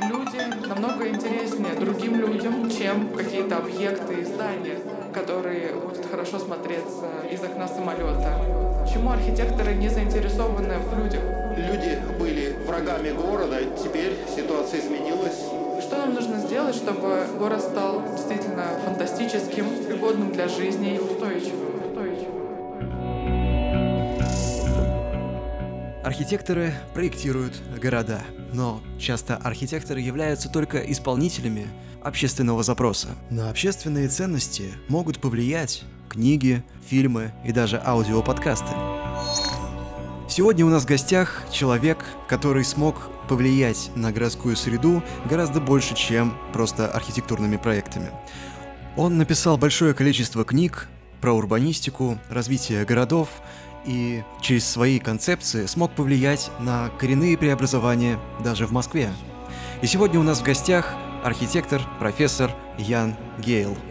люди намного интереснее другим людям, чем какие-то объекты и здания, которые будут хорошо смотреться из окна самолета. Почему архитекторы не заинтересованы в людях? Люди были врагами города, теперь ситуация изменилась. Что нам нужно сделать, чтобы город стал действительно фантастическим, пригодным для жизни и устойчивым? Архитекторы проектируют города, но часто архитекторы являются только исполнителями общественного запроса. На общественные ценности могут повлиять книги, фильмы и даже аудиоподкасты. Сегодня у нас в гостях человек, который смог повлиять на городскую среду гораздо больше, чем просто архитектурными проектами. Он написал большое количество книг про урбанистику, развитие городов, и через свои концепции смог повлиять на коренные преобразования даже в Москве. И сегодня у нас в гостях архитектор, профессор Ян Гейл –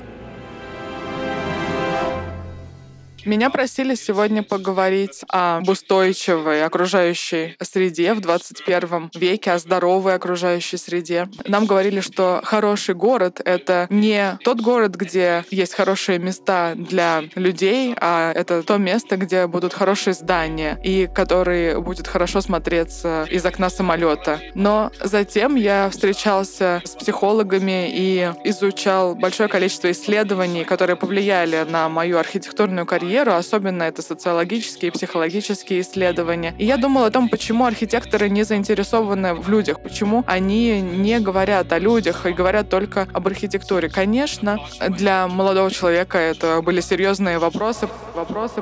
Меня просили сегодня поговорить об устойчивой окружающей среде в 21 веке, о здоровой окружающей среде. Нам говорили, что хороший город — это не тот город, где есть хорошие места для людей, а это то место, где будут хорошие здания и которые будет хорошо смотреться из окна самолета. Но затем я встречался с психологами и изучал большое количество исследований, которые повлияли на мою архитектурную карьеру, карьеру, особенно это социологические и психологические исследования. И я думала о том, почему архитекторы не заинтересованы в людях, почему они не говорят о людях и говорят только об архитектуре. Конечно, для молодого человека это были серьезные вопросы, вопросы,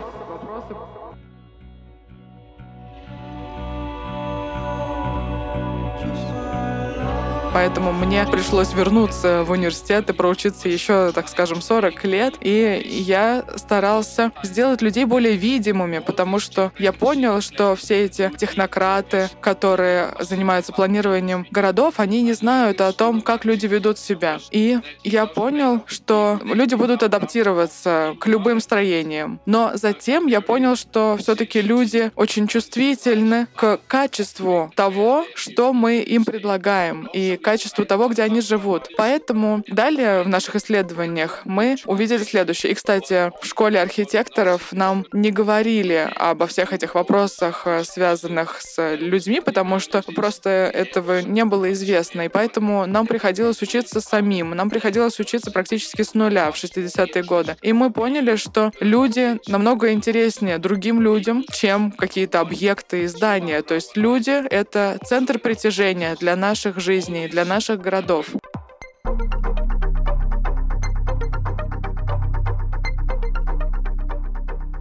поэтому мне пришлось вернуться в университет и проучиться еще, так скажем, 40 лет. И я старался сделать людей более видимыми, потому что я понял, что все эти технократы, которые занимаются планированием городов, они не знают о том, как люди ведут себя. И я понял, что люди будут адаптироваться к любым строениям. Но затем я понял, что все-таки люди очень чувствительны к качеству того, что мы им предлагаем. И качеству того, где они живут. Поэтому далее в наших исследованиях мы увидели следующее. И, кстати, в школе архитекторов нам не говорили обо всех этих вопросах, э, связанных с людьми, потому что просто этого не было известно. И поэтому нам приходилось учиться самим. Нам приходилось учиться практически с нуля в 60-е годы. И мы поняли, что люди намного интереснее другим людям, чем какие-то объекты и здания. То есть люди — это центр притяжения для наших жизней, для наших городов.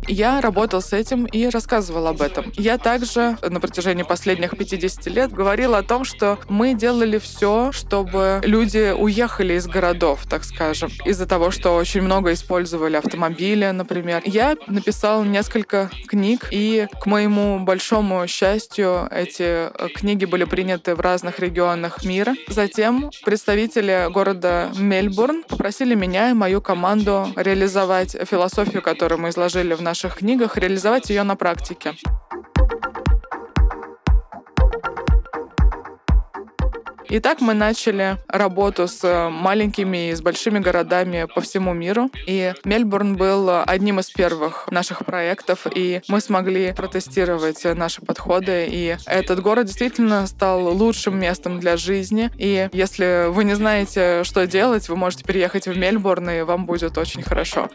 Я работал с этим и рассказывал об этом. Я также на протяжении последних 50 лет говорила о том, что мы делали все, чтобы люди уехали из городов, так скажем, из-за того, что очень много использовали автомобили, например. Я написал несколько книг, и к моему большому счастью, эти э, книги были приняты в разных регионах мира. Затем представители города Мельбурн попросили меня и мою команду реализовать философию, которую мы изложили в нашем наших книгах, реализовать ее на практике. Итак, мы начали работу с маленькими и с большими городами по всему миру. И Мельбурн был одним из первых наших проектов, и мы смогли протестировать наши подходы. И этот город действительно стал лучшим местом для жизни. И если вы не знаете, что делать, вы можете переехать в Мельбурн, и вам будет очень хорошо.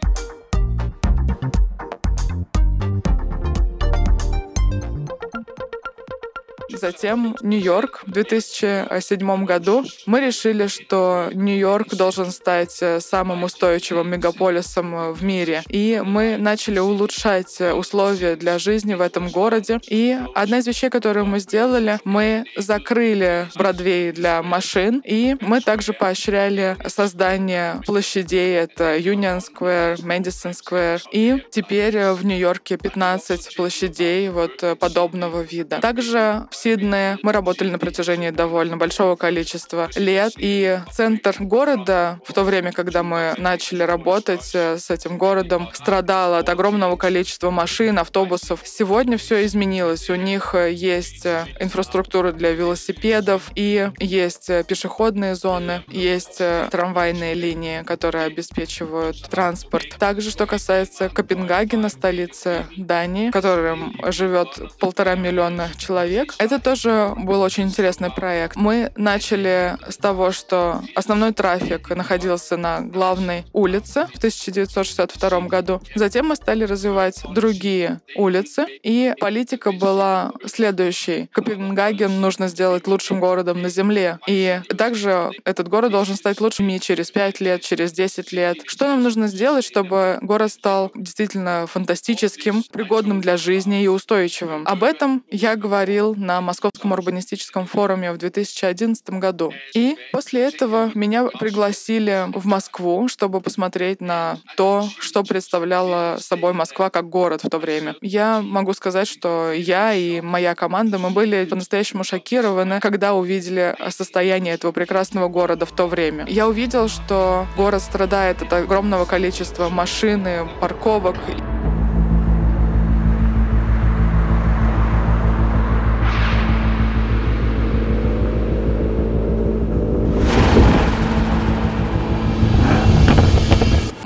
Затем Нью-Йорк в 2007 году. Мы решили, что Нью-Йорк должен стать э, самым устойчивым мегаполисом э, в мире. И мы начали улучшать э, условия для жизни в этом городе. И одна из вещей, которую мы сделали, мы закрыли Бродвей для машин, и мы также поощряли создание площадей. Это Union Square, Madison Square. И теперь в Нью-Йорке 15 площадей вот подобного вида. Также в Сиднее. Мы работали на протяжении довольно большого количества лет. И центр города в то время, когда мы начали работать э, с этим городом, страдал от огромного количества машин, автобусов. Сегодня все изменилось. У них э, есть э, инфраструктура для велосипедов и есть пешеходные зоны, есть трамвайные линии, которые обеспечивают транспорт. Также, что касается Копенгагена, столицы Дании, в котором живет полтора миллиона человек, это тоже был очень интересный проект. Мы начали с того, что основной трафик находился на главной улице в 1962 году. Затем мы стали развивать другие улицы, и политика была следующей. Копенгаген нужно сделать лучшим городом на Земле. И также этот город должен стать лучшим не через 5 лет, через 10 лет. Что нам нужно сделать, чтобы город стал действительно фантастическим, пригодным для жизни и устойчивым? Об этом я говорил на Московском урбанистическом форуме в 2011 году. И после этого меня пригласили в Москву, чтобы посмотреть на то, что представляла собой Москва как город в то время. Я могу сказать, что я и моя команда, мы были по-настоящему шокированы, когда увидели состояние этого прекрасного города в то время. Я увидел, что город страдает от огромного количества машин и парковок.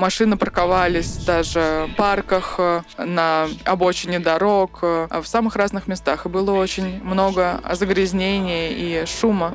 Машины парковались даже в парках, э, на обочине дорог, э, в самых разных местах. И было очень много загрязнений и шума.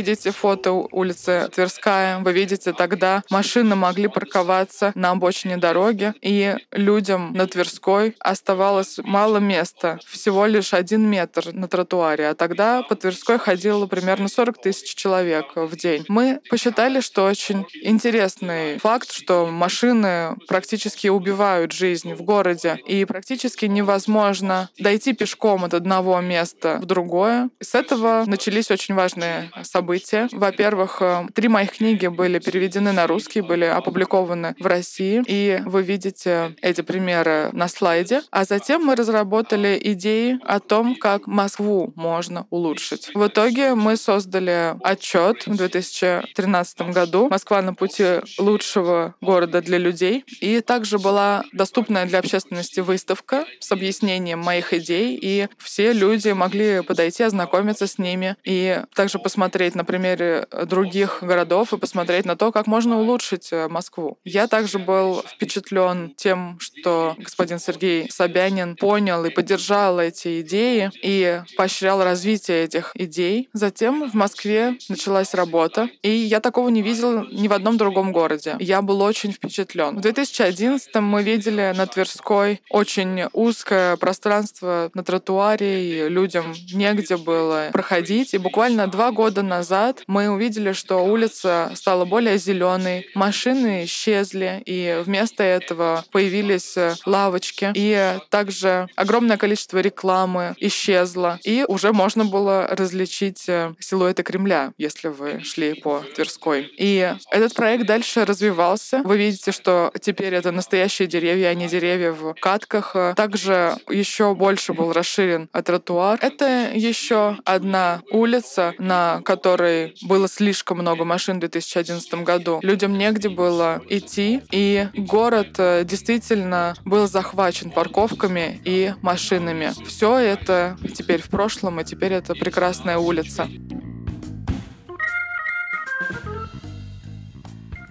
Видите фото улицы Тверская, вы видите, тогда машины могли парковаться на обочине дороги, и людям на Тверской оставалось мало места, всего лишь один метр на тротуаре, а тогда по Тверской ходило примерно 40 тысяч человек в день. Мы посчитали, что очень интересный факт, что машины практически убивают жизнь в городе, и практически невозможно дойти пешком от одного места в другое. с этого начались очень важные события события. Во-первых, э, три моих книги были переведены на русский, были опубликованы в России, и вы видите эти примеры на слайде. А затем мы разработали идеи о том, как Москву можно улучшить. В итоге мы создали отчет в 2013 году «Москва на пути лучшего города для людей». И также была доступная для общественности выставка с объяснением моих идей, и все люди могли подойти, ознакомиться с ними и также посмотреть на примере э, других городов и посмотреть на то, как можно улучшить э, Москву. Я также был впечатлен тем, что господин Сергей Собянин понял и поддержал эти идеи и поощрял развитие этих идей. Затем в Москве началась работа, и я такого не видел ни в одном другом городе. Я был очень впечатлен. В 2011 мы видели на Тверской очень узкое пространство на тротуаре, и людям негде было проходить. И буквально два года назад назад мы увидели, что улица стала более зеленой, машины исчезли, и вместо этого появились э, лавочки, и также огромное количество рекламы исчезло, и уже можно было различить э, силуэты Кремля, если вы шли по Тверской. И этот проект дальше развивался. Вы видите, что теперь это настоящие деревья, а не деревья в катках. Также еще больше был расширен тротуар. Это еще одна улица, на которой которой было слишком много машин в 2011 году. Людям негде было идти, и город э, действительно был захвачен парковками и машинами. Все это теперь в прошлом, и теперь это прекрасная улица.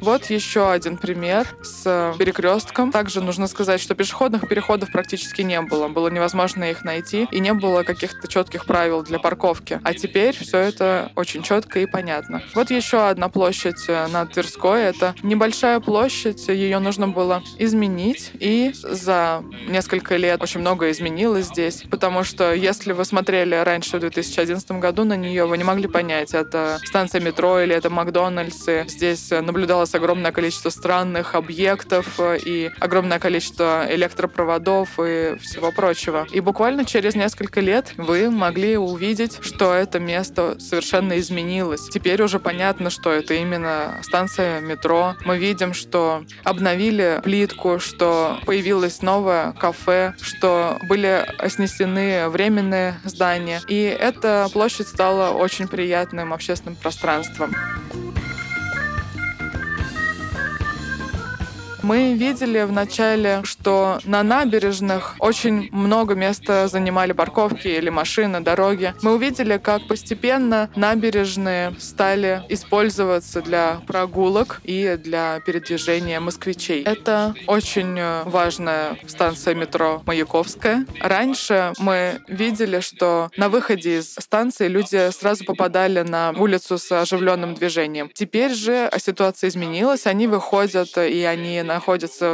Вот еще один пример с перекрестком. Также нужно сказать, что пешеходных переходов практически не было. Было невозможно их найти, и не было каких-то четких правил для парковки. А теперь все это очень четко и понятно. Вот еще одна площадь э, на Тверской. Это небольшая площадь, ее нужно было изменить, и за несколько лет очень много изменилось здесь, потому что если вы смотрели раньше в 2011 году на нее, вы не могли понять, это станция метро или это Макдональдс. Здесь наблюдалось появилось огромное количество странных объектов и огромное количество электропроводов и всего прочего. И буквально через несколько лет вы могли увидеть, что это место совершенно изменилось. Теперь уже понятно, что это именно станция метро. Мы видим, что обновили плитку, что появилось новое кафе, что были снесены временные здания. И эта площадь стала очень приятным общественным пространством. Мы видели в начале, что на набережных очень много места занимали парковки или машины, дороги. Мы увидели, как постепенно набережные стали использоваться для прогулок и для передвижения москвичей. Это очень э, важная станция метро Маяковская. Раньше мы видели, что на выходе из станции люди сразу попадали на улицу с оживленным движением. Теперь же ситуация изменилась, они выходят и они находятся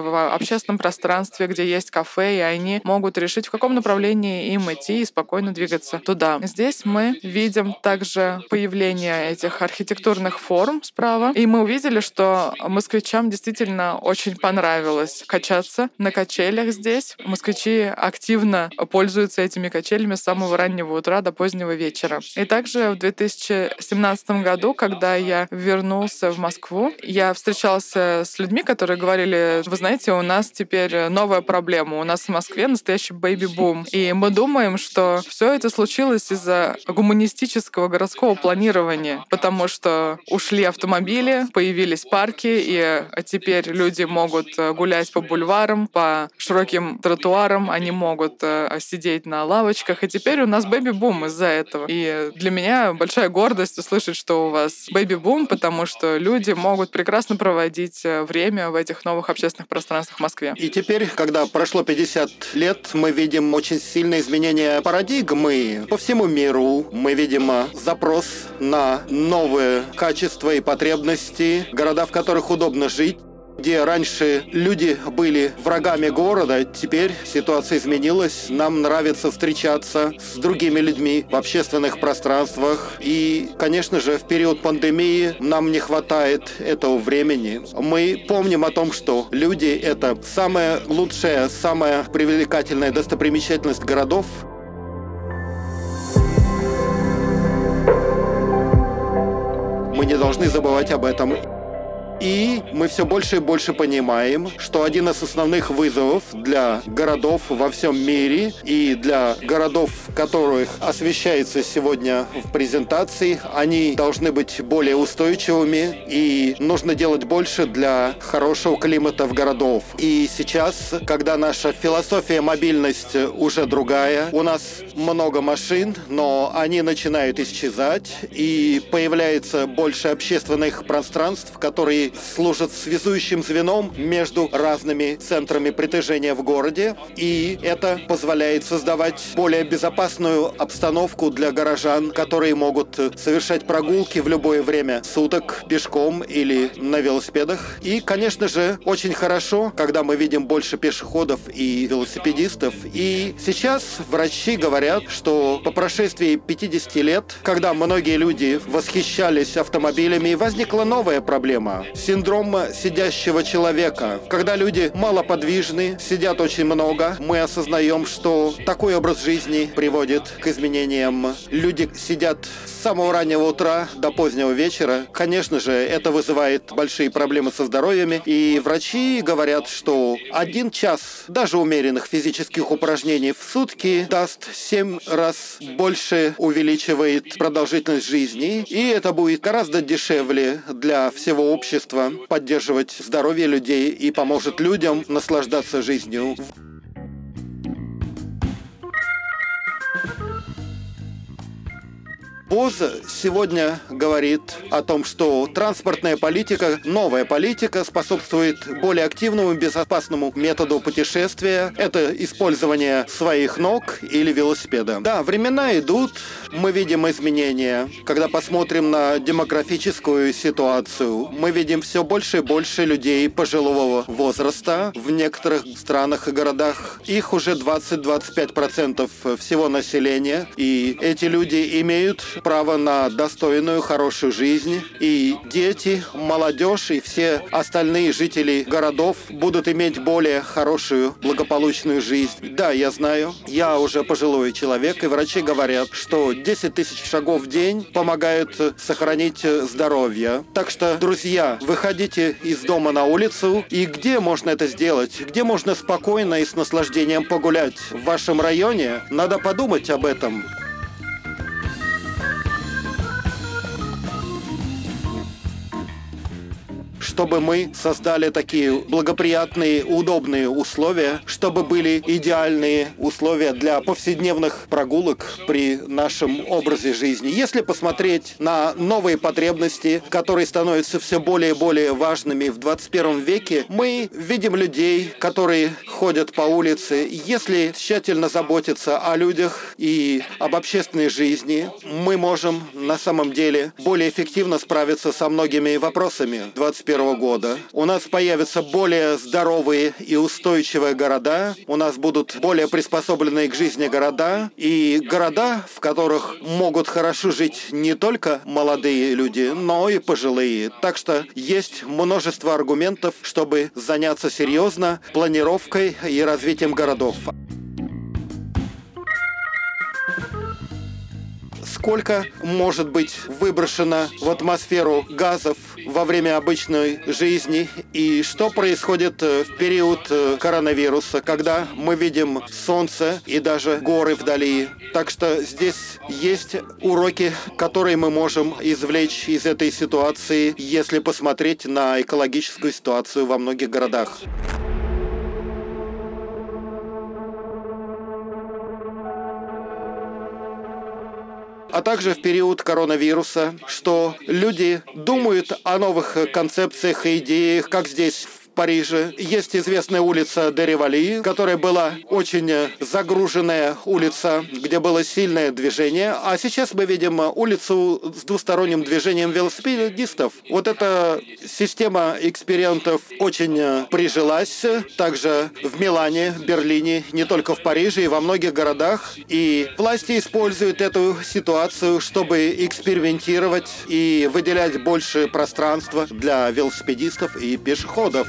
в общественном пространстве, где есть кафе, и они могут решить, в каком направлении им идти и спокойно двигаться туда. Здесь мы видим также появление этих архитектурных форм справа, и мы увидели, что москвичам действительно очень понравилось качаться на качелях здесь. Москвичи активно пользуются этими качелями с самого раннего утра до позднего вечера. И также в 2017 году, когда я вернулся в Москву, я встречался с людьми, которые говорили, говорили, вы знаете, у нас теперь новая проблема. У нас в Москве настоящий бэйби-бум. И мы думаем, что все это случилось из-за гуманистического городского планирования, потому что ушли автомобили, появились парки, и теперь люди могут гулять по бульварам, по широким тротуарам, они могут э, сидеть на лавочках, и теперь у нас бэби-бум из-за этого. И для меня большая гордость услышать, что у вас бэби-бум, потому что люди могут прекрасно проводить э, время в этих новых новых общественных пространствах в Москве. И теперь, когда прошло 50 лет, мы видим очень сильное изменение парадигмы по всему миру. Мы видим а, запрос на новые качества и потребности, города, в которых удобно жить где раньше люди были врагами города, теперь ситуация изменилась. Нам нравится встречаться с другими людьми в общественных пространствах. И, конечно же, в период пандемии нам не хватает этого времени. Мы помним о том, что люди — это самая лучшая, самая привлекательная достопримечательность городов. Мы не должны забывать об этом. И мы все больше и больше понимаем, что один из основных вызовов для городов во всем мире и для городов, которых освещается сегодня в презентации, они должны быть более устойчивыми и нужно делать больше для хорошего климата в городов. И сейчас, когда наша философия мобильность уже другая, у нас много машин, но они начинают исчезать и появляется больше общественных пространств, которые служат связующим звеном между разными центрами притяжения в городе, и это позволяет создавать более безопасную обстановку для горожан, которые могут совершать прогулки в любое время суток пешком или на велосипедах. И, конечно же, очень хорошо, когда мы видим больше пешеходов и велосипедистов. И сейчас врачи говорят, что по прошествии 50 лет, когда многие люди восхищались автомобилями, возникла новая проблема синдром сидящего человека. Когда люди малоподвижны, сидят очень много, мы осознаем, что такой образ жизни приводит к изменениям. Люди сидят самого раннего утра до позднего вечера. Конечно же, это вызывает большие проблемы со здоровьем, и врачи говорят, что один час даже умеренных физических упражнений в сутки даст 7 раз больше увеличивает продолжительность жизни, и это будет гораздо дешевле для всего общества поддерживать здоровье людей и поможет людям наслаждаться жизнью. ВОЗ сегодня говорит о том, что транспортная политика, новая политика способствует более активному и безопасному методу путешествия. Это использование своих ног или велосипеда. Да, времена идут, мы видим изменения. Когда посмотрим на демографическую ситуацию, мы видим все больше и больше людей пожилого возраста в некоторых странах и городах. Их уже 20-25% всего населения. И эти люди имеют право на достойную, хорошую жизнь. И дети, молодежь и все остальные жители городов будут иметь более хорошую, благополучную жизнь. Да, я знаю, я уже пожилой человек, и врачи говорят, что 10 тысяч шагов в день помогают сохранить здоровье. Так что, друзья, выходите из дома на улицу, и где можно это сделать? Где можно спокойно и с наслаждением погулять? В вашем районе? Надо подумать об этом. Чтобы мы создали такие благоприятные, удобные условия, чтобы были идеальные условия для повседневных прогулок при нашем образе жизни. Если посмотреть на новые потребности, которые становятся все более и более важными в 21 веке, мы видим людей, которые ходят по улице. Если тщательно заботиться о людях и об общественной жизни, мы можем на самом деле более эффективно справиться со многими вопросами 21 года. У нас появятся более здоровые и устойчивые города, у нас будут более приспособленные к жизни города, и города, в которых могут хорошо жить не только молодые люди, но и пожилые. Так что есть множество аргументов, чтобы заняться серьезно планировкой и развитием городов. Сколько может быть выброшено в атмосферу газов во время обычной жизни и что происходит э, в период э, коронавируса, когда мы видим солнце и даже горы вдали. Так что здесь есть уроки, которые мы можем извлечь из этой ситуации, если посмотреть на экологическую ситуацию во многих городах. А также в период коронавируса, что люди думают о новых концепциях и идеях, как здесь в Париже есть известная улица Деревали, которая была очень загруженная улица, где было сильное движение. А сейчас мы видим улицу с двусторонним движением велосипедистов. Вот эта система экспериментов очень прижилась. Также в Милане, Берлине, не только в Париже и во многих городах. И власти используют эту ситуацию, чтобы экспериментировать и выделять больше пространства для велосипедистов и пешеходов.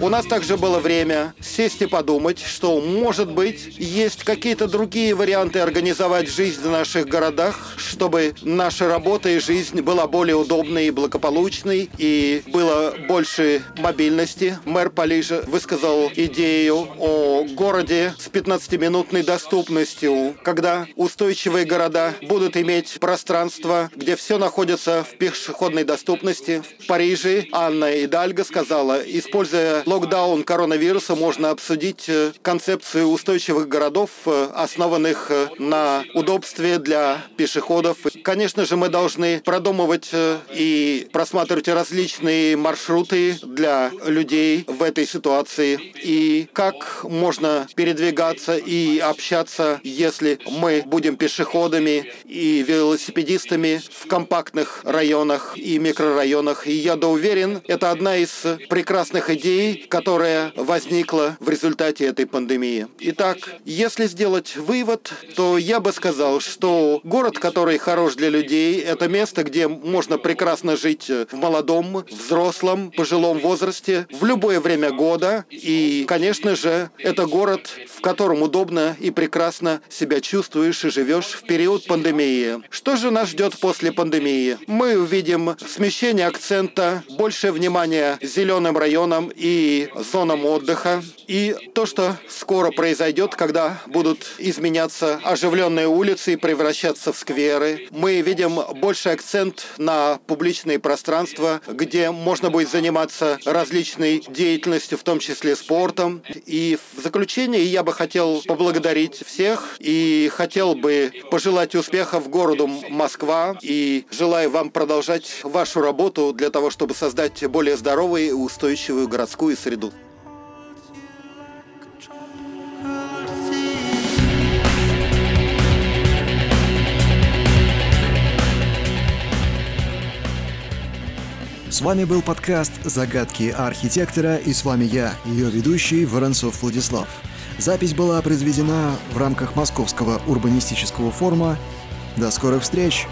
У нас также было время сесть и подумать, что, может быть, есть какие-то другие варианты организовать жизнь в наших городах, чтобы наша работа и жизнь была более удобной и благополучной, и было больше мобильности. Мэр Парижа высказал идею о городе с 15-минутной доступностью, когда устойчивые города будут иметь пространство, где все находится в пешеходной доступности. В Париже Анна Идальго сказала, используя локдаун коронавируса можно обсудить э, концепцию устойчивых городов, э, основанных э, на удобстве для пешеходов. Конечно же, мы должны продумывать и просматривать различные маршруты для людей в этой ситуации и как можно передвигаться и общаться, если мы будем пешеходами и велосипедистами в компактных районах и микрорайонах. И я да уверен, это одна из прекрасных идей, которая возникла в результате этой пандемии. Итак, если сделать вывод, то я бы сказал, что город, который хорош для людей, это место, где можно прекрасно жить в молодом, взрослом, пожилом возрасте, в любое время года. И, конечно же, это город, в котором удобно и прекрасно себя чувствуешь и живешь в период пандемии. Что же нас ждет после пандемии? Мы увидим смещение акцента, больше внимания зеленым районам и зонам отдыха. И то, что скоро произойдет, когда будут изменяться оживленные улицы и превращаться в скверы. Мы видим больший акцент на публичные пространства, где можно будет заниматься различной деятельностью, в том числе спортом. И в заключение я бы хотел поблагодарить всех и хотел бы пожелать успехов городу Москва и желаю вам продолжать вашу работу для того, чтобы создать более здоровую и устойчивую городскую и среду. С вами был подкаст «Загадки архитектора» и с вами я, ее ведущий Воронцов Владислав. Запись была произведена в рамках Московского урбанистического форума. До скорых встреч!